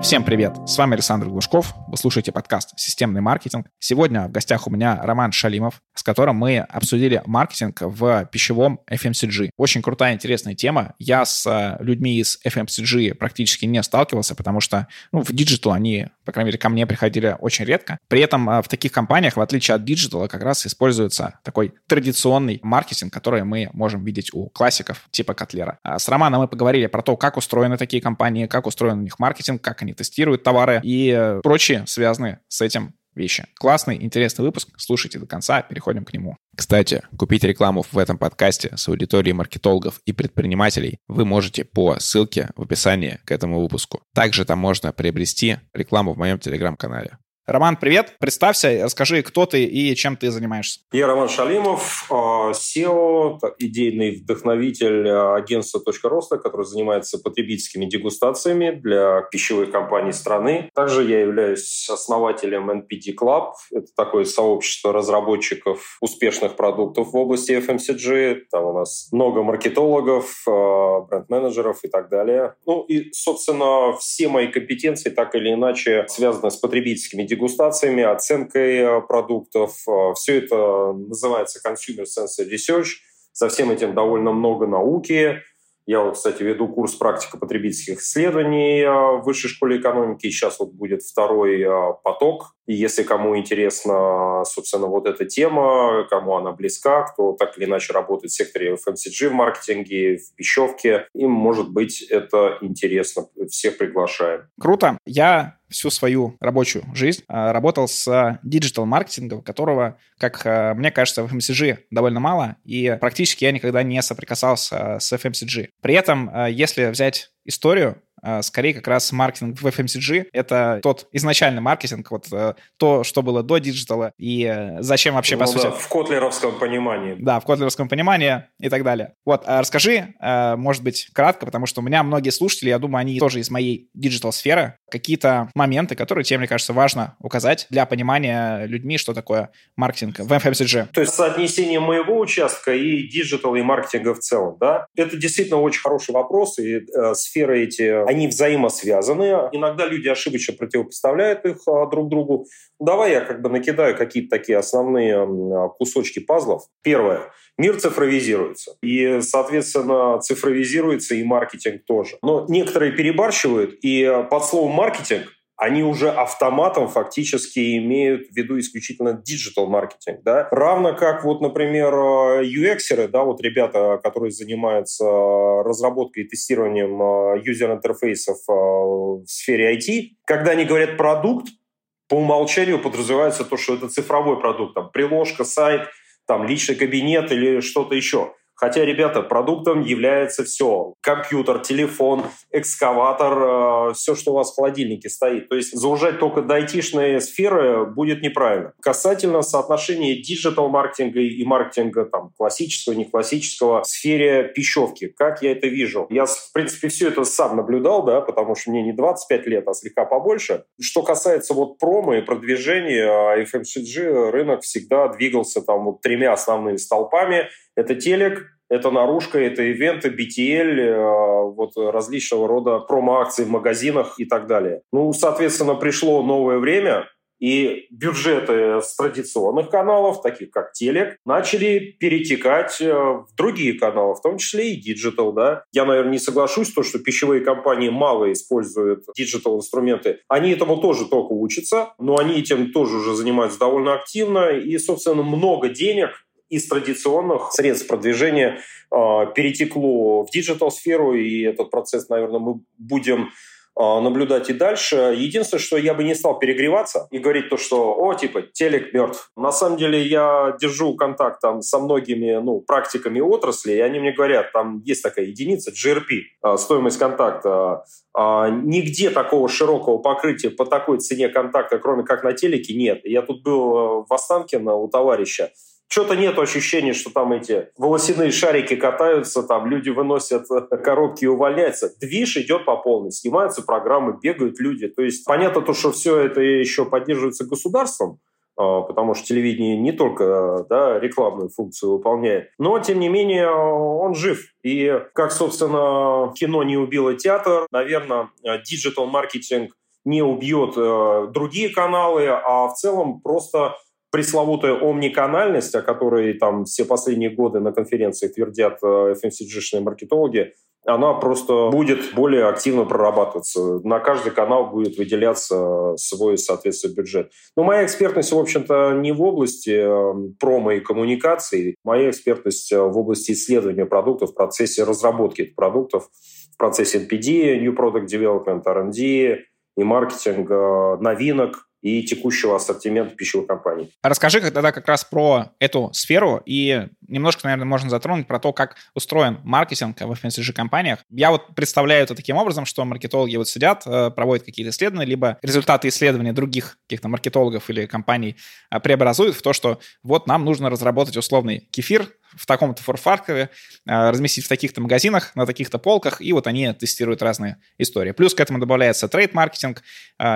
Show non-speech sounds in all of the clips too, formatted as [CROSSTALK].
Всем привет! С вами Александр Глушков. Вы слушаете подкаст «Системный маркетинг». Сегодня в гостях у меня Роман Шалимов, с которым мы обсудили маркетинг в пищевом FMCG. Очень крутая, интересная тема. Я с э, людьми из FMCG практически не сталкивался, потому что ну, в digital они, по крайней мере, ко мне приходили очень редко. При этом э, в таких компаниях, в отличие от диджитала, как раз используется такой традиционный маркетинг, который мы можем видеть у классиков типа Котлера. А с Романом мы поговорили про то, как устроены такие компании, как устроен у них маркетинг, как они они тестируют товары и э, прочие связанные с этим вещи. Классный, интересный выпуск. Слушайте до конца, переходим к нему. Кстати, купить рекламу в этом подкасте с аудиторией маркетологов и предпринимателей вы можете по ссылке в описании к этому выпуску. Также там можно приобрести рекламу в моем телеграм-канале. Роман, привет. Представься, расскажи, кто ты и чем ты занимаешься. Я Роман Шалимов, SEO, а, идейный вдохновитель а, агентства «Точка роста», который занимается потребительскими дегустациями для пищевых компаний страны. Также я являюсь основателем NPD Club. Это такое сообщество разработчиков успешных продуктов в области FMCG. Там у нас много маркетологов, а, бренд-менеджеров и так далее. Ну и, собственно, все мои компетенции так или иначе связаны с потребительскими дегустациями дегустациями, оценкой э, продуктов. Э, Все это называется Consumer Sensor Research. За всем этим довольно много науки. Я вот, кстати, веду курс практика потребительских исследований э, в Высшей школе экономики. Сейчас вот будет второй поток. И если кому интересна, собственно, вот эта тема, кому она близка, кто так или иначе работает в секторе FMCG в маркетинге, в пищевке, им, может быть, это интересно. Всех приглашаем. Круто. Я всю свою рабочую жизнь а, работал с диджитал-маркетингом, которого, как а, мне кажется, в FMCG довольно мало, и практически я никогда не соприкасался с FMCG. При этом, если взять историю, скорее как раз маркетинг в FMCG. Это тот изначальный маркетинг, вот э, то, что было до диджитала, и э, зачем вообще, ну, по да, сути... в котлеровском понимании. Да, в котлеровском понимании и так далее. Вот, а расскажи, э, может быть, кратко, потому что у меня многие слушатели, я думаю, они тоже из моей digital-сферы, какие-то моменты, которые тебе, мне кажется, важно указать для понимания людьми, что такое маркетинг в FMCG. То есть соотнесение моего участка и digital, и маркетинга в целом, да? Это действительно очень хороший вопрос, и э, сферы эти они взаимосвязаны. Иногда люди ошибочно противопоставляют их а, друг другу. Давай я как бы накидаю какие-то такие основные кусочки пазлов. Первое. Мир цифровизируется. И, соответственно, цифровизируется и маркетинг тоже. Но некоторые перебарщивают, и под словом «маркетинг» они уже автоматом фактически имеют в виду исключительно digital маркетинг, да, равно как вот, например, UX-еры, да, вот ребята, которые занимаются разработкой и тестированием user-интерфейсов э, в сфере IT, когда они говорят продукт, по умолчанию подразумевается то, что это цифровой продукт, там, приложка, сайт, там, личный кабинет или что-то еще. Хотя, ребята, продуктом является все. Компьютер, телефон, экскаватор, э, все, что у вас в холодильнике стоит. То есть заужать только до айтишной сферы будет неправильно. Касательно соотношения digital-маркетинга и маркетинга там, классического, не классического в сфере пищевки. Как я это вижу? Я, в принципе, все это сам наблюдал, да, потому что мне не 25 лет, а слегка побольше. Что касается вот промо и продвижения, FMCG рынок всегда двигался там вот тремя основными столпами – это телек, это наружка, это ивенты, BTL, э, вот различного рода промо-акции в магазинах и так далее. Ну, соответственно, пришло новое время, и бюджеты с традиционных каналов, таких как телек, начали перетекать э, в другие каналы, в том числе и digital. Да? Я, наверное, не соглашусь, то, что пищевые компании мало используют digital-инструменты. Они этому тоже только учатся, но они этим тоже уже занимаются довольно активно. И, собственно, много денег из традиционных средств продвижения э, перетекло в digital-сферу, и этот процесс, наверное, мы будем а, наблюдать и дальше. Единственное, что я бы не стал перегреваться и говорить то, что, о, типа, телек мертв. На самом деле я держу контакт там со многими, ну, практиками отрасли, и они мне говорят, там есть такая единица, GRP, а, стоимость контакта. Нигде такого широкого покрытия по такой цене контакта, кроме как на телеке, нет. Я тут был в Останкино у товарища, что-то нет ощущения, что там эти волосяные шарики катаются, там люди выносят коробки и увольняются. Движ идет по полной, снимаются программы, бегают люди. То есть понятно то, что все это еще поддерживается государством, а, потому что телевидение не только да, рекламную функцию выполняет, но, тем не менее, он жив. И как, собственно, кино не убило театр, наверное, digital-маркетинг не убьет э, другие каналы, а в целом просто пресловутая омниканальность, о которой там все последние годы на конференции твердят э, FMCG-шные маркетологи, она просто будет более активно прорабатываться. На каждый канал будет выделяться свой, соответственно, бюджет. Но моя экспертность, в общем-то, не в области э, промо и коммуникаций. Моя экспертность э, в области исследования продуктов, в процессе разработки продуктов, в процессе NPD, New Product Development, R&D и маркетинга, новинок, и текущего ассортимента пищевых компаний. Расскажи тогда как раз про эту сферу и немножко, наверное, можно затронуть про то, как устроен маркетинг в FMCG-компаниях. Я вот представляю это таким образом, что маркетологи вот сидят, э, проводят какие-то исследования, либо результаты исследования других каких-то маркетологов или компаний э, преобразуют в то, что вот нам нужно разработать условный кефир в таком-то форфаркове, э, разместить в таких-то магазинах, на таких-то полках, и вот они тестируют разные истории. Плюс к этому добавляется трейд-маркетинг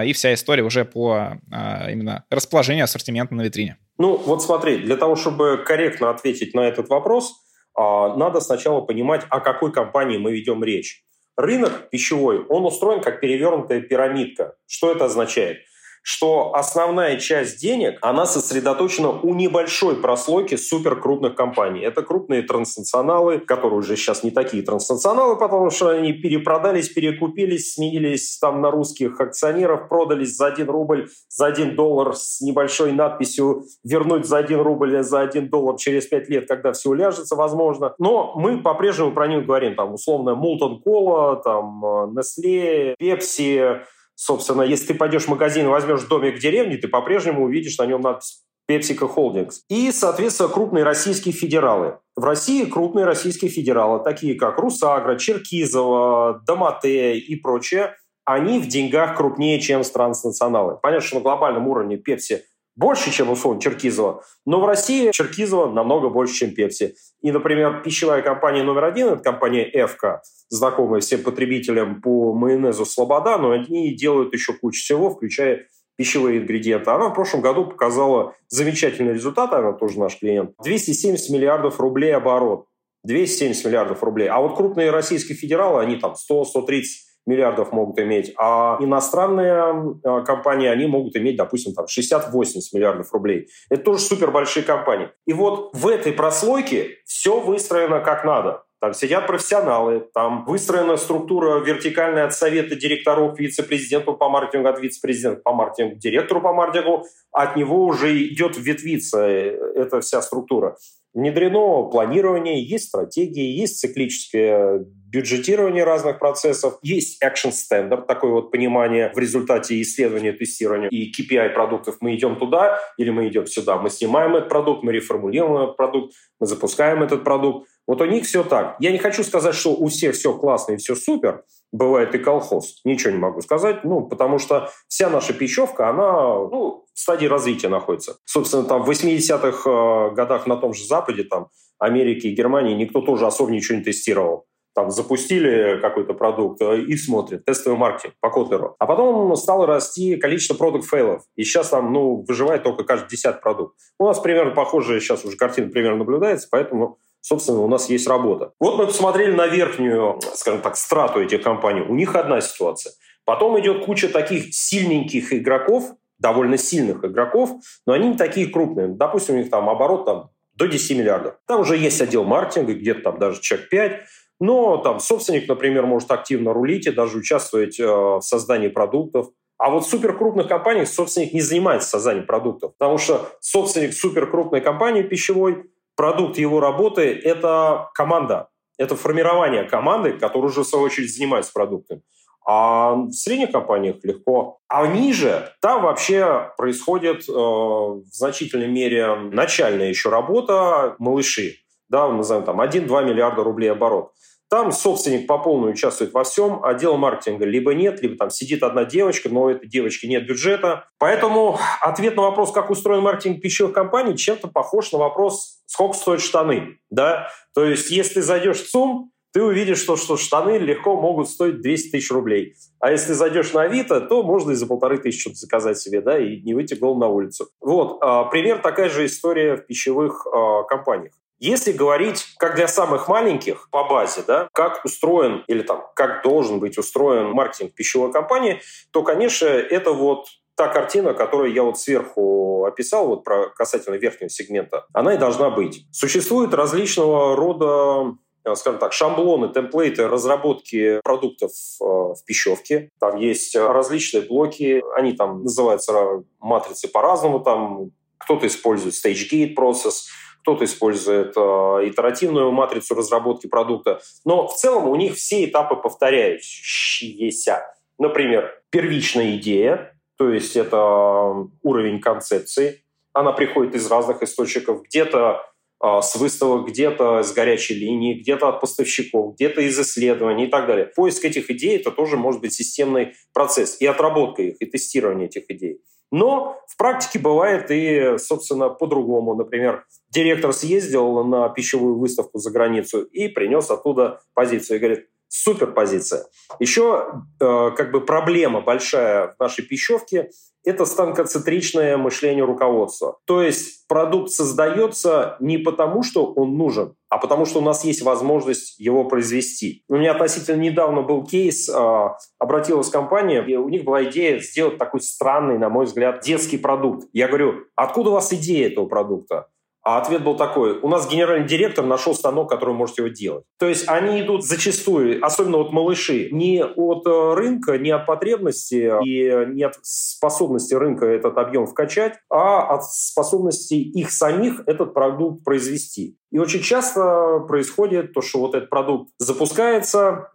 и вся история уже по именно расположению ассортимента на витрине. Ну, вот смотри, для того, чтобы корректно ответить на этот вопрос, а, надо сначала понимать, о какой компании мы ведем речь. Рынок пищевой, он устроен как перевернутая пирамидка. Что это означает? Что основная часть денег, она сосредоточена у небольшой прослойки суперкрупных компаний. Это крупные транснационалы, которые уже сейчас не такие транснационалы, потому что они перепродались, перекупились, сменились там на русских акционеров, продались за 1 рубль, за 1 доллар с небольшой надписью «вернуть за 1 рубль, за 1 доллар через 5 лет, когда все уляжется, возможно». Но мы по-прежнему про них говорим, там, условно, Мултон Кола, там, Nestle, Pepsi, Собственно, если ты пойдешь в магазин и возьмешь домик в деревне, ты по-прежнему увидишь на нем надпись PepsiCo Holdings. И, соответственно, крупные российские федералы. В России крупные российские федералы, такие как Русагра, Черкизово, Домате и прочее, они в деньгах крупнее, чем транснационалы. Понятно, что на глобальном уровне Пепси больше, чем условно Черкизова. Но в России Черкизова намного больше, чем Пепси. И, например, пищевая компания номер один, это компания «Эвка», знакомая всем потребителям по майонезу «Слобода», но они делают еще кучу всего, включая пищевые ингредиенты. Она в прошлом году показала замечательный результат, она тоже наш клиент. 270 миллиардов рублей оборот. 270 миллиардов рублей. А вот крупные российские федералы, они там 100-130 миллиардов могут иметь, а иностранные э, компании, они могут иметь, допустим, там 60-80 миллиардов рублей. Это тоже супер большие компании. И вот в этой прослойке все выстроено как надо. Там сидят профессионалы, там выстроена структура вертикальная от совета директоров вице-президенту по маркетингу, от вице-президента по маркетингу, директору по маркетингу. От него уже идет ветвиться э, эта вся структура. Внедрено планирование, есть стратегии, есть циклическое бюджетирование разных процессов, есть action standard, такое вот понимание в результате исследования, тестирования и KPI продуктов. Мы идем туда или мы идем сюда. Мы снимаем этот продукт, мы реформулируем этот продукт, мы запускаем этот продукт. Вот у них все так. Я не хочу сказать, что у всех все классно и все супер. Бывает и колхоз. Ничего не могу сказать. Ну, потому что вся наша пищевка, она ну, в стадии развития находится. Собственно, там в 80-х э, годах на том же Западе, там, Америке и Германии никто тоже особо ничего не тестировал там запустили какой-то продукт э, и смотрят, тестовый маркетинг по Котлеру. А потом стало расти количество продукт фейлов. И сейчас там, ну, выживает только каждый десятый продукт. У нас примерно похожая сейчас уже картина примерно наблюдается, поэтому собственно, у нас есть работа. Вот мы посмотрели на верхнюю, скажем так, страту этих компаний. У них одна ситуация. Потом идет куча таких сильненьких игроков, довольно сильных игроков, но они не такие крупные. Допустим, у них там оборот там, до 10 миллиардов. Там уже есть отдел маркетинга, где-то там даже человек 5, но там собственник, например, может активно рулить и даже участвовать э, в создании продуктов. А вот в суперкрупных компаниях собственник не занимается созданием продуктов, потому что собственник суперкрупной компании пищевой, продукт его работы – это команда, это формирование команды, которая уже в свою очередь занимается продуктами. А в средних компаниях легко. А ниже там вообще происходит э, в значительной мере начальная еще работа малыши. Да, мы называем там 1-2 миллиарда рублей оборот. Там собственник по полной участвует во всем, отдел маркетинга либо нет, либо там сидит одна девочка, но у этой девочки нет бюджета. Поэтому ответ на вопрос, как устроен маркетинг пищевых компаний, чем-то похож на вопрос, сколько стоят штаны. Да? То есть, если зайдешь в ЦУМ, ты увидишь, что, что штаны легко могут стоить 200 тысяч рублей. А если зайдешь на Авито, то можно и за полторы тысячи что-то заказать себе, да, и не выйти голым на улицу. Вот, а, пример такая же история в пищевых а, компаниях. Если говорить, как для самых маленьких по базе, да, как устроен или там, как должен быть устроен маркетинг пищевой компании, то, конечно, это вот та картина, которую я вот сверху описал, вот про касательно верхнего сегмента, она и должна быть. Существует различного рода э, скажем так, шаблоны, темплейты разработки продуктов э, в пищевке. Там есть различные блоки, они там называются матрицы по-разному, там кто-то использует stage gate process, кто-то использует э, итеративную матрицу разработки продукта. Но в целом у них все этапы повторяющиеся. Например, первичная идея, то есть это уровень концепции. Она приходит из разных источников. Где-то э, с выставок, где-то с горячей линии, где-то от поставщиков, где-то из исследований и так далее. Поиск этих идей – это тоже может быть системный процесс. И отработка их, и тестирование этих идей. Но в практике бывает и, собственно, по-другому. Например, директор съездил на пищевую выставку за границу и принес оттуда позицию и говорит, супер позиция. Еще э, как бы проблема большая в нашей пищевке – это станкоцентричное мышление руководства. То есть продукт создается не потому, что он нужен, а потому что у нас есть возможность его произвести. У меня относительно недавно был кейс, э, обратилась компания, и у них была идея сделать такой странный, на мой взгляд, детский продукт. Я говорю, откуда у вас идея этого продукта? А ответ был такой, у нас генеральный директор нашел станок, который может его делать. То есть они идут зачастую, особенно вот малыши, не от э, рынка, не от потребности и не от способности рынка этот объем вкачать, а от способности их самих этот продукт произвести. И очень часто происходит то, что вот этот продукт запускается,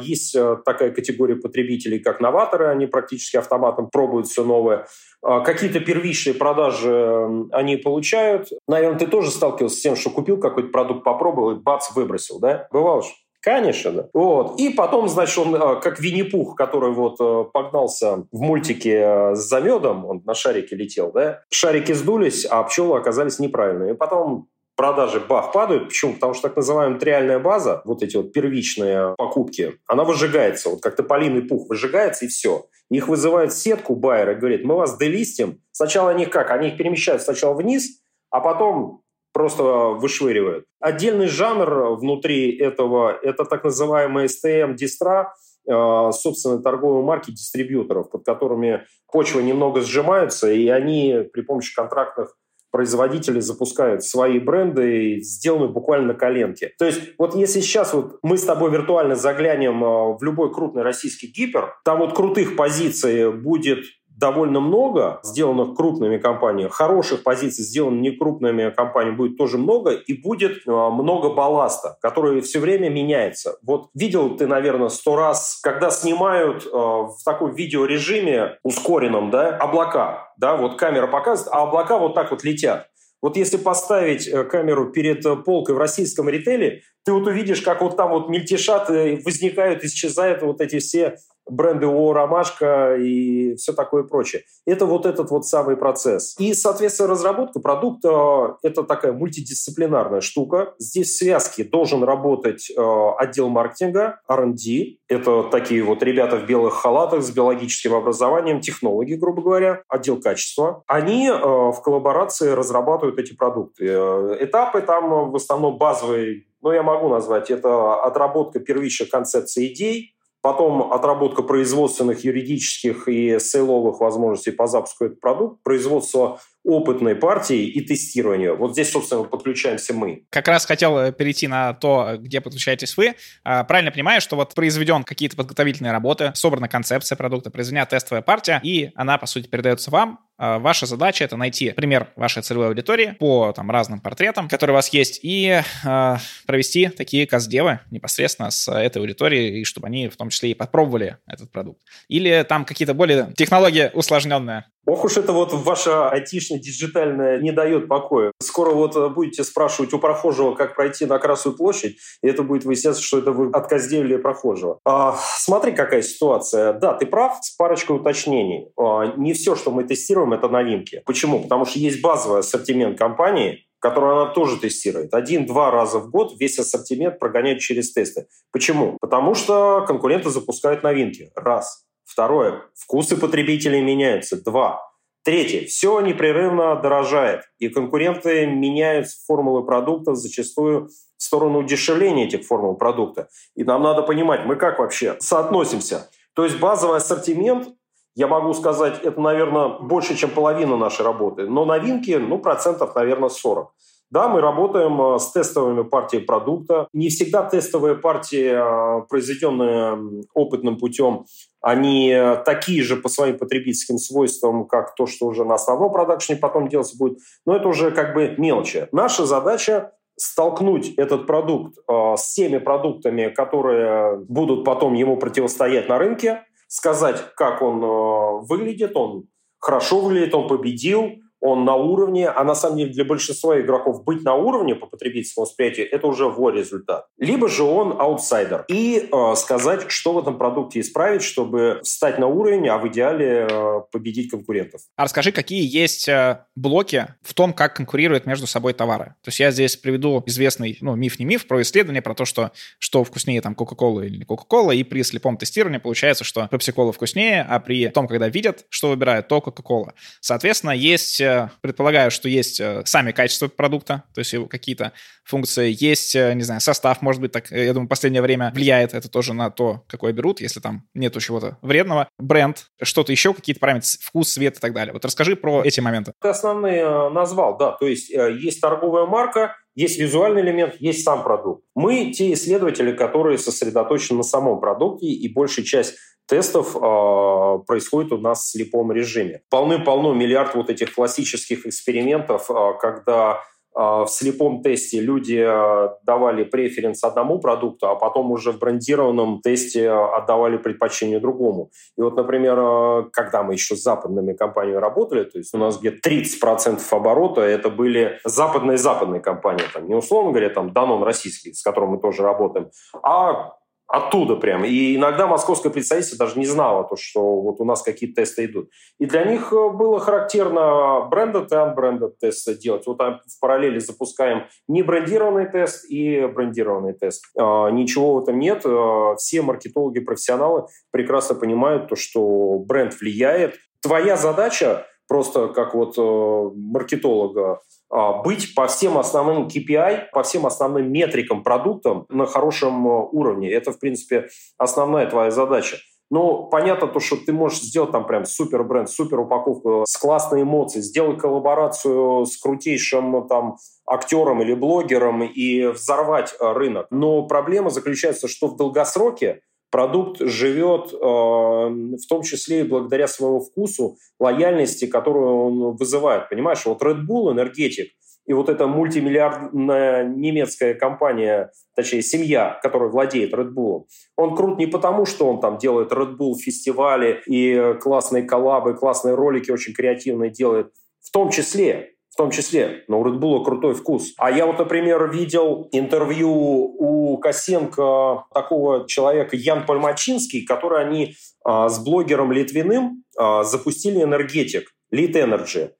есть э, такая категория потребителей, как новаторы, они практически автоматом пробуют все новое. А, какие-то первичные продажи они получают. Наверное, ты тоже сталкивался с тем, что купил какой-то продукт, попробовал и бац, выбросил, да? Бывало же? Конечно, да. Вот. И потом, значит, он э, как Винни-Пух, который вот э, погнался в мультике с замедом, он на шарике летел, да? Шарики сдулись, а пчелы оказались неправильными. И потом продажи бах падают. Почему? Потому что так называемая триальная база, вот эти вот первичные покупки, она выжигается. Вот как тополиный пух выжигается и все. Их вызывает сетку байера и говорит, мы вас делистим. Сначала они как? Они их перемещают сначала вниз, а потом просто вышвыривают. Отдельный жанр внутри этого – это так называемые STM-дистра, э, собственные торговые марки дистрибьюторов, под которыми почва немного сжимается, и они при помощи контрактных производители запускают свои бренды, сделанные буквально на коленке. То есть вот если сейчас вот мы с тобой виртуально заглянем э, в любой крупный российский гипер, там вот крутых позиций будет довольно много, сделанных крупными компаниями. Хороших позиций, сделанных не крупными компаниями, будет тоже много. И будет э, много балласта, который все время меняется. Вот видел ты, наверное, сто раз, когда снимают э, в таком видеорежиме ускоренном, да, облака. Да, вот камера показывает, а облака вот так вот летят. Вот если поставить э, камеру перед э, полкой в российском ритейле, ты вот увидишь, как вот там вот мельтешат, возникают, исчезают вот эти все бренды ООО «Ромашка» и все такое прочее. Это вот этот вот самый процесс. И, соответственно, разработка продукта – это такая мультидисциплинарная штука. Здесь в связке должен работать э, отдел маркетинга, R&D. Это такие вот ребята в белых халатах с биологическим образованием, технологи, грубо говоря, отдел качества. Они э, в коллаборации разрабатывают эти продукты. Э, этапы там в основном базовые ну, я могу назвать, это отработка первичных концепций идей, Потом отработка производственных, юридических и сейловых возможностей по запуску этого продукта, производство опытной партии и тестирование. Вот здесь, собственно, подключаемся мы. Как раз хотел э, перейти на то, где подключаетесь вы. А, правильно понимаю, что вот произведен какие-то подготовительные работы, собрана концепция продукта, произведена тестовая партия, и она, по сути, передается вам. А, ваша задача — это найти пример вашей целевой аудитории по там, разным портретам, которые у вас есть, и э, провести такие каздевы непосредственно с этой аудиторией, и чтобы они в том числе и попробовали этот продукт. Или там какие-то более технологии усложненные. Ох уж это вот ваша айтишно-диджитальная не дает покоя. Скоро вот э, будете спрашивать у прохожего, как пройти на Красную площадь, и это будет выясняться, что это вы отказдевили прохожего. А, смотри, какая ситуация. Да, ты прав, с парочкой уточнений. А, не все, что мы тестируем, это новинки. Почему? Потому что есть базовый ассортимент компании, который она тоже тестирует. Один-два раза в год весь ассортимент прогоняет через тесты. Почему? Потому что конкуренты запускают новинки. Раз. Второе. Вкусы потребителей меняются. Два. Третье. Все непрерывно дорожает, и конкуренты меняют формулы продуктов зачастую в сторону удешевления этих формул продукта. И нам надо понимать, мы как вообще соотносимся. То есть базовый ассортимент, я могу сказать, это, наверное, больше, чем половина нашей работы. Но новинки, ну, процентов, наверное, 40. Да, мы работаем э, с тестовыми партиями продукта. Не всегда тестовые партии, э, произведенные опытным путем, они такие же по своим потребительским свойствам, как то, что уже на основном продакшне потом делаться будет. Но это уже как бы мелочи. Наша задача столкнуть этот продукт э, с теми продуктами, которые будут потом ему противостоять на рынке, сказать, как он э, выглядит, он хорошо выглядит, он победил, он на уровне, а на самом деле для большинства игроков быть на уровне по потребительскому восприятию – это уже его результат. Либо же он аутсайдер. И э, сказать, что в этом продукте исправить, чтобы встать на уровень, а в идеале э, победить конкурентов. А расскажи, какие есть э, блоки в том, как конкурируют между собой товары? То есть я здесь приведу известный, ну, миф не миф, про исследование, про то, что, что вкуснее там Coca-Cola или не Coca-Cola, и при слепом тестировании получается, что Pepsi-Cola вкуснее, а при том, когда видят, что выбирают, то Coca-Cola. Соответственно, есть э, предполагаю, что есть э, сами качества продукта, то есть какие-то функции, есть, э, не знаю, состав, может быть, так, я думаю, в последнее время влияет это тоже на то, какой берут, если там нету чего-то вредного. Бренд, что-то еще, какие-то параметры, вкус, цвет и так далее. Вот расскажи про эти моменты. Ты основные э, назвал, да, то есть есть торговая марка, есть визуальный элемент, есть сам продукт. Мы те исследователи, которые сосредоточены на самом продукте, и большая часть тестов э, происходит у нас в слепом режиме. Полны-полно миллиард вот этих классических экспериментов, э, когда в слепом тесте люди давали преференс одному продукту, а потом уже в брендированном тесте отдавали предпочтение другому. И вот, например, когда мы еще с западными компаниями работали, то есть у нас где-то 30% оборота это были западные-западные компании, там, не условно говоря, там Данон российский, с которым мы тоже работаем, а оттуда прям. И иногда московское представительство даже не знало, то, что вот у нас какие-то тесты идут. И для них э, было характерно брендед и unbranded тесты делать. Вот в параллели запускаем не брендированный тест и брендированный тест. А, ничего в этом нет. А, все маркетологи-профессионалы прекрасно понимают то, что бренд влияет. Твоя задача просто как вот э, маркетолога а, быть по всем основным KPI, по всем основным метрикам продуктам на хорошем э, уровне. Это, в принципе, основная твоя задача. Ну, понятно то, что ты можешь сделать там прям супер бренд, супер упаковку с классной эмоцией, сделать коллаборацию с крутейшим там актером или блогером и взорвать э, рынок. Но проблема заключается, что в долгосроке продукт живет э, в том числе и благодаря своему вкусу, лояльности, которую он вызывает. Понимаешь, вот Red Bull, энергетик, и вот эта мультимиллиардная немецкая компания, точнее семья, которая владеет Red Bull, он крут не потому, что он там делает Red Bull фестивали и классные коллабы, классные ролики очень креативные делает, в том числе в том числе. Но у Red Bull крутой вкус. А я вот, например, видел интервью у Косенко такого человека Ян Пальмачинский, который они а, с блогером Литвиным а, запустили энергетик, Lit Energy.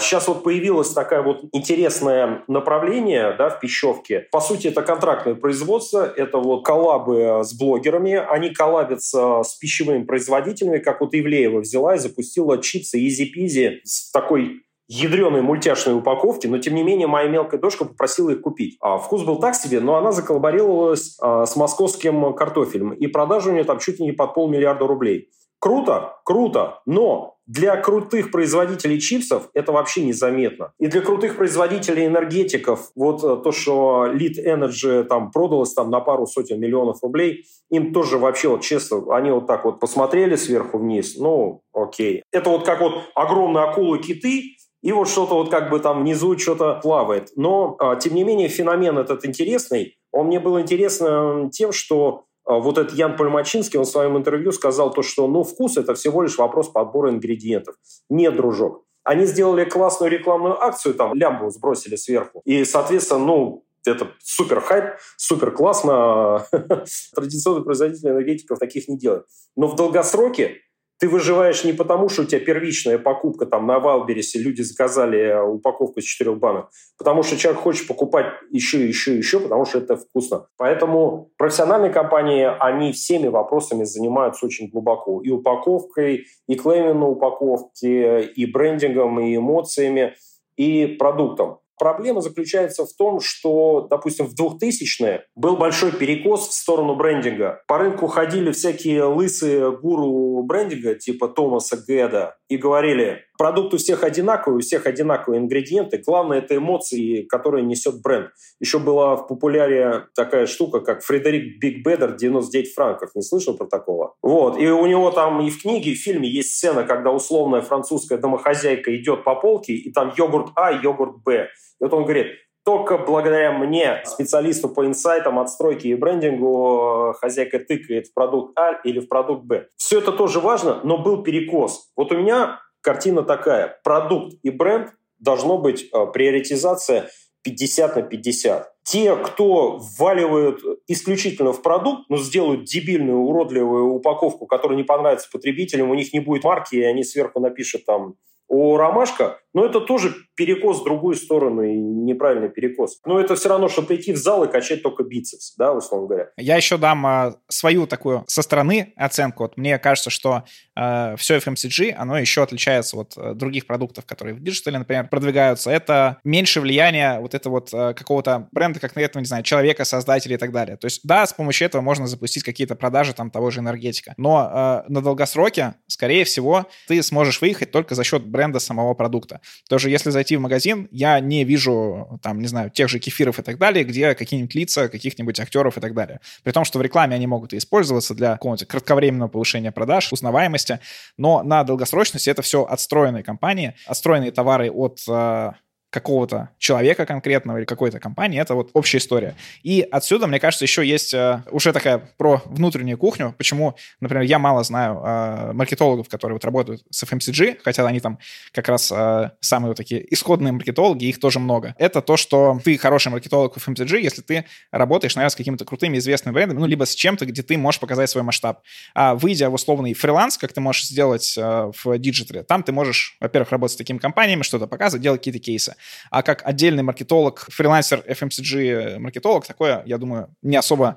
Сейчас вот появилось такое вот интересное направление да, в пищевке. По сути, это контрактное производство, это вот коллабы с блогерами. Они коллабятся с пищевыми производителями, как вот Ивлеева взяла и запустила чипсы Easy Peasy с такой ядреной мультяшной упаковки, но тем не менее моя мелкая дочка попросила их купить. А вкус был так себе, но она заколлаборировалась а, с московским картофелем, и продажа у нее там чуть ли не под полмиллиарда рублей. Круто, круто, но для крутых производителей чипсов это вообще незаметно. И для крутых производителей энергетиков, вот э, то, что Lead Energy там продалось там на пару сотен миллионов рублей, им тоже вообще вот честно, они вот так вот посмотрели сверху вниз, ну окей. Это вот как вот огромные акулы-киты, и вот что-то вот как бы там внизу что-то плавает. Но, а, тем не менее, феномен этот интересный. Он мне был интересен тем, что а, вот этот Ян Пальмачинский, он в своем интервью сказал то, что ну, вкус – это всего лишь вопрос подбора ингредиентов. Нет, дружок. Они сделали классную рекламную акцию, там лямбу сбросили сверху. И, соответственно, ну, это супер хайп, супер классно. [LAUGHS] Традиционные производители энергетиков таких не делают. Но в долгосроке ты выживаешь не потому, что у тебя первичная покупка там на Вайлдберрисе, люди заказали упаковку из четырех банок, потому что человек хочет покупать еще, еще, еще, потому что это вкусно. Поэтому профессиональные компании, они всеми вопросами занимаются очень глубоко. И упаковкой, и клеймингом на упаковке, и брендингом, и эмоциями, и продуктом. Проблема заключается в том, что, допустим, в 2000-е был большой перекос в сторону брендинга. По рынку ходили всякие лысые гуру брендинга, типа Томаса Гэда, и говорили, продукт у всех одинаковый, у всех одинаковые ингредиенты, главное это эмоции, которые несет бренд. Еще была в популяре такая штука, как Фредерик Биг Бедер 99 франков. Не слышал про такого? Вот. И у него там и в книге, и в фильме есть сцена, когда условная французская домохозяйка идет по полке, и там йогурт А, йогурт Б. И вот он говорит, только благодаря мне, специалисту по инсайтам, отстройке и брендингу, хозяйка тыкает в продукт А или в продукт Б. Все это тоже важно, но был перекос. Вот у меня картина такая. Продукт и бренд должно быть э, приоритизация 50 на 50. Те, кто вваливают исключительно в продукт, но сделают дебильную, уродливую упаковку, которая не понравится потребителям, у них не будет марки, и они сверху напишут там у Ромашка, но это тоже перекос в другую сторону и неправильный перекос. Но это все равно, что прийти в зал и качать только бицепс, да, условно говоря. Я еще дам э, свою такую со стороны оценку. Вот мне кажется, что э, все FMCG, оно еще отличается от э, других продуктов, которые в диджитале, например, продвигаются. Это меньше влияния вот этого вот э, какого-то бренда, как на этого, не знаю, человека, создателя и так далее. То есть, да, с помощью этого можно запустить какие-то продажи там того же энергетика. Но э, на долгосроке, скорее всего, ты сможешь выехать только за счет бренда самого продукта. Тоже если зайти в магазин, я не вижу, там, не знаю, тех же кефиров и так далее, где какие-нибудь лица каких-нибудь актеров и так далее. При том, что в рекламе они могут использоваться для какого-то кратковременного повышения продаж, узнаваемости, но на долгосрочности это все отстроенные компании, отстроенные товары от э, какого-то человека конкретного или какой-то компании, это вот общая история. И отсюда, мне кажется, еще есть э, уже такая про внутреннюю кухню, почему, например, я мало знаю э, маркетологов, которые вот работают с FMCG, хотя они там как раз э, самые вот такие исходные маркетологи, их тоже много. Это то, что ты хороший маркетолог в FMCG, если ты работаешь, наверное, с какими-то крутыми известными брендами, ну, либо с чем-то, где ты можешь показать свой масштаб. А выйдя в условный фриланс, как ты можешь сделать э, в диджитале, там ты можешь, во-первых, работать с такими компаниями, что-то показывать, делать какие-то кейсы. А как отдельный маркетолог, фрилансер, FMCG-маркетолог, такое, я думаю, не особо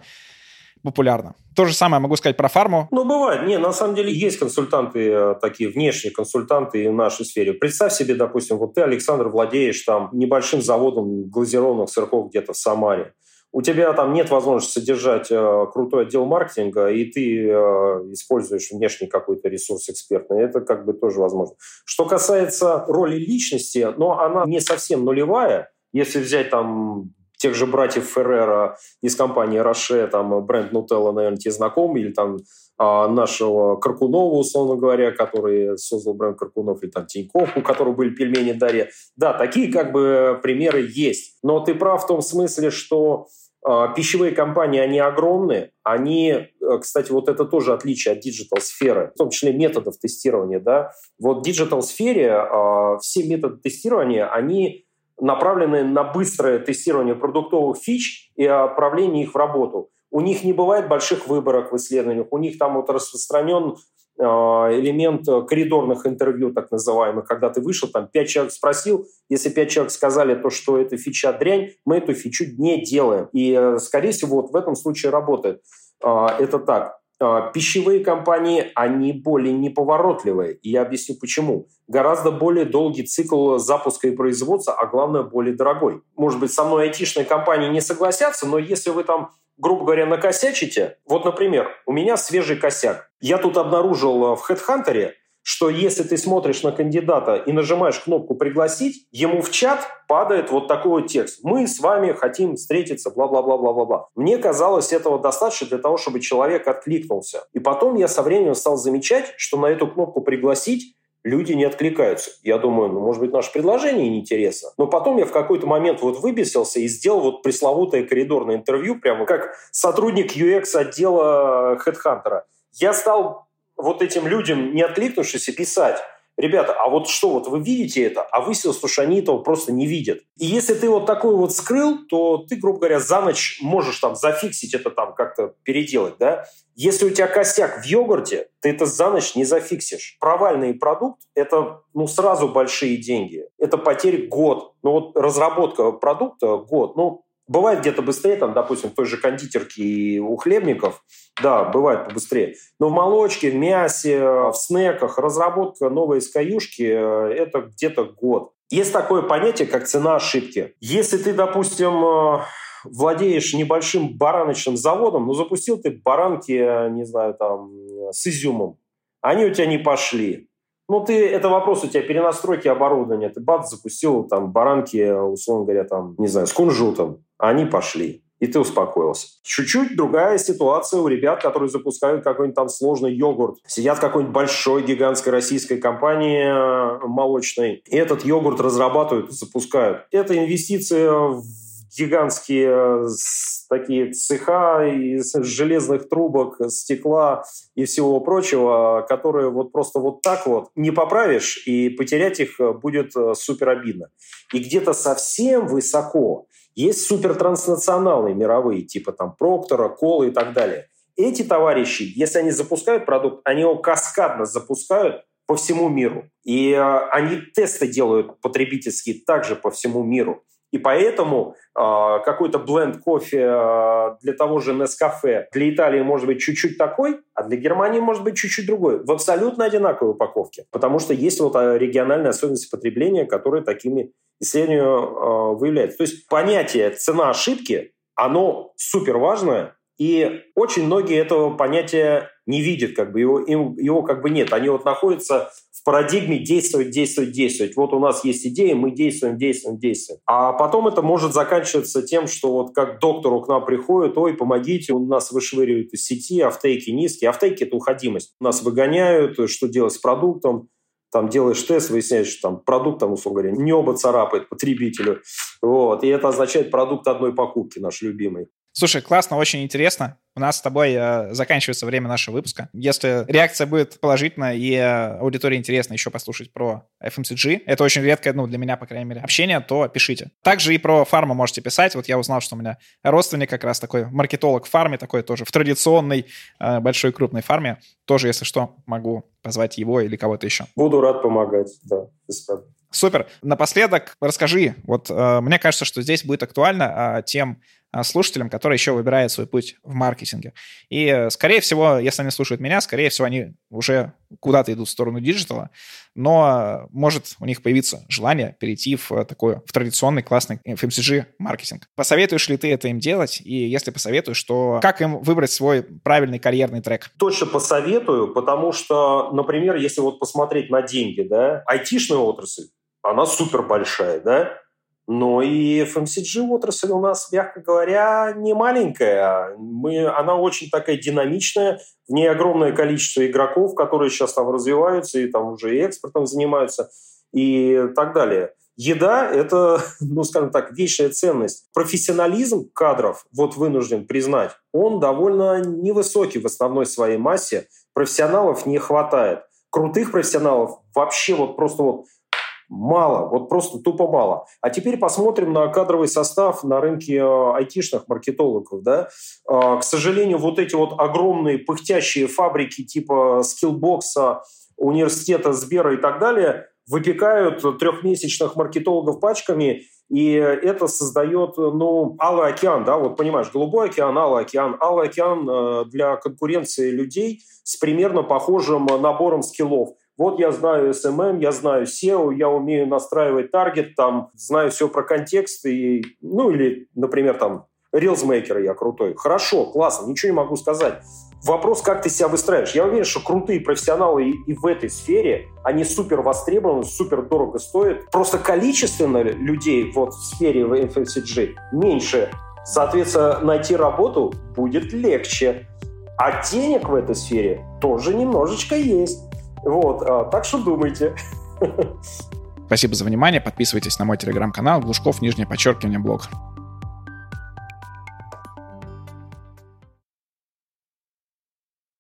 популярно. То же самое могу сказать про фарму. Ну, бывает. Не, на самом деле есть консультанты, э, такие внешние консультанты в нашей сфере. Представь себе, допустим, вот ты, Александр, владеешь там небольшим заводом глазированных сырков где-то в Самаре у тебя там нет возможности содержать э, крутой отдел маркетинга, и ты э, используешь внешний какой-то ресурс экспертный. Это как бы тоже возможно. Что касается роли личности, но она не совсем нулевая. Если взять там тех же братьев Феррера из компании Роше, там бренд Нутелла, наверное, тебе знаком, или там а, нашего Коркунова, условно говоря, который создал бренд Коркунов, или там Тинькофф, у которого были пельмени Дарья. Да, такие как бы примеры есть. Но ты прав в том смысле, что а, пищевые компании, они огромные, они, э, кстати, вот это тоже отличие от диджитал-сферы, в том числе методов тестирования, да. Вот в диджитал-сфере а, все методы тестирования, они направлены на быстрое тестирование продуктовых фич и отправление их в работу. У них не бывает больших выборок в исследованиях, у них там вот распространен а, элемент коридорных интервью, так называемых, когда ты вышел, там пять человек спросил, если пять человек сказали то, что эта фича дрянь, мы эту фичу не делаем. И, э, скорее всего, вот в этом случае работает. А, это так. А, пищевые компании, они более неповоротливые. И я объясню почему. Гораздо более долгий цикл запуска и производства, а главное, более дорогой. Может быть, со мной айтишные компании не согласятся, но если вы там грубо говоря, накосячите. Вот, например, у меня свежий косяк. Я тут обнаружил э, в HeadHunter, что если ты смотришь на кандидата и нажимаешь кнопку «Пригласить», ему в чат падает вот такой вот текст. «Мы с вами хотим встретиться», бла-бла-бла-бла-бла. Мне казалось этого достаточно для того, чтобы человек откликнулся. И потом я со временем стал замечать, что на эту кнопку «Пригласить» люди не откликаются. Я думаю, ну, может быть, наше предложение неинтересно. Но потом я в какой-то момент вот выбесился и сделал вот пресловутое коридорное интервью, прямо как сотрудник UX отдела HeadHunter. Я стал вот этим людям, не откликнувшись, писать. ребята, а вот что, вот вы видите это, а выяснилось, что они этого просто не видят. И если ты вот такой вот скрыл, то ты, грубо говоря, за ночь можешь там зафиксить это там как-то переделать, да. Если у тебя костяк в йогурте, ты это за ночь не зафиксишь. Провальный продукт – это ну, сразу большие деньги. Это потери год. Ну вот разработка продукта – год. Ну, Бывает где-то быстрее, там, допустим, в той же кондитерке и у хлебников, да, бывает побыстрее. Но в молочке, в мясе, в снеках разработка новой SKU-шки э, – это где-то год. Есть такое понятие, как цена ошибки. Если ты, допустим, э, владеешь небольшим бараночным заводом, ну, запустил ты баранки, э, не знаю, там, с изюмом, они у тебя не пошли. Ну, ты, это вопрос у тебя перенастройки оборудования. Ты бац, запустил там баранки, условно говоря, там, не знаю, с кунжутом они пошли. И ты успокоился. Чуть-чуть другая ситуация у ребят, которые запускают какой-нибудь там сложный йогурт. Сидят в какой-нибудь большой гигантской российской компании э, молочной. И этот йогурт разрабатывают запускают. Это инвестиция в гигантские такие цеха из железных трубок, стекла и всего прочего, которые вот просто вот так вот не поправишь, и потерять их будет э, супер обидно. И где-то совсем высоко есть супертранснационалы мировые, типа там Проктора, Кола и так далее. Эти товарищи, если они запускают продукт, они его каскадно запускают по всему миру. И э, они тесты делают потребительские также по всему миру. И поэтому э, какой-то бленд кофе э, для того же Nescafe для Италии может быть чуть-чуть такой, а для Германии может быть чуть-чуть другой. В абсолютно одинаковой упаковке. Потому что есть вот региональные особенности потребления, которые такими исследованию э, выявляется. То есть понятие цена ошибки, оно супер важное, и очень многие этого понятия не видят, как бы его, его как бы нет. Они вот находятся в парадигме действовать, действовать, действовать. Вот у нас есть идея, мы действуем, действуем, действуем. А потом это может заканчиваться тем, что вот как доктору к нам приходит, ой, помогите, у нас вышвыривают из сети, автейки низкие. Автейки – это уходимость. Нас выгоняют, что делать с продуктом там делаешь тест, выясняешь, что там продукт, там, условно говоря, небо царапает потребителю. Вот. И это означает продукт одной покупки, наш любимый. Слушай, классно, очень интересно. У нас с тобой э, заканчивается время нашего выпуска. Если реакция будет положительная и э, аудитории интересно еще послушать про FMCG, это очень редкое, ну, для меня, по крайней мере, общение, то пишите. Также и про фарму можете писать. Вот я узнал, что у меня родственник как раз такой маркетолог в фарме, такой тоже в традиционной э, большой крупной фарме. Тоже, если что, могу позвать его или кого-то еще. Буду рад помогать, да, без проблем. Супер. Напоследок расскажи. Вот э, мне кажется, что здесь будет актуально э, тем слушателям, которые еще выбирают свой путь в маркетинге. И, э, скорее всего, если они слушают меня, скорее всего, они уже куда-то идут в сторону диджитала, но может у них появиться желание перейти в э, такой, в традиционный классный FMCG-маркетинг. Посоветуешь ли ты это им делать? И если посоветуешь, то как им выбрать свой правильный карьерный трек? Точно посоветую, потому что, например, если вот посмотреть на деньги, да, айтишная отрасль, она супер большая, да, но и FMCG отрасль у нас, мягко говоря, не маленькая. Мы, она очень такая динамичная, в ней огромное количество игроков, которые сейчас там развиваются и там уже и экспортом занимаются и так далее. Еда – это, [LAUGHS] ну, скажем так, вечная ценность. Профессионализм кадров, вот вынужден признать, он довольно невысокий в основной своей массе. Профессионалов не хватает. Крутых профессионалов вообще вот просто вот Мало, вот просто тупо мало. А теперь посмотрим на кадровый состав на рынке э, айтишных маркетологов. Да? Э, к сожалению, вот эти вот огромные пыхтящие фабрики типа Skillbox, университета Сбера и так далее выпекают трехмесячных маркетологов пачками, и это создает, ну, алый океан, да, вот понимаешь, голубой океан, алый океан. Алый океан э, для конкуренции людей с примерно похожим набором скиллов – вот я знаю SMM, я знаю SEO, я умею настраивать таргет, там, знаю все про контекст, и, ну или, например, там, рилсмейкер я крутой. Хорошо, классно, ничего не могу сказать. Вопрос, как ты себя выстраиваешь. Я уверен, что крутые профессионалы и, и в этой сфере, они супер востребованы, супер дорого стоят. Просто количественно людей вот в сфере в FMCG меньше. Соответственно, найти работу будет легче. А денег в этой сфере тоже немножечко есть. Вот, а, так что думайте. Спасибо за внимание. Подписывайтесь на мой телеграм-канал Глушков, нижнее подчеркивание, блог.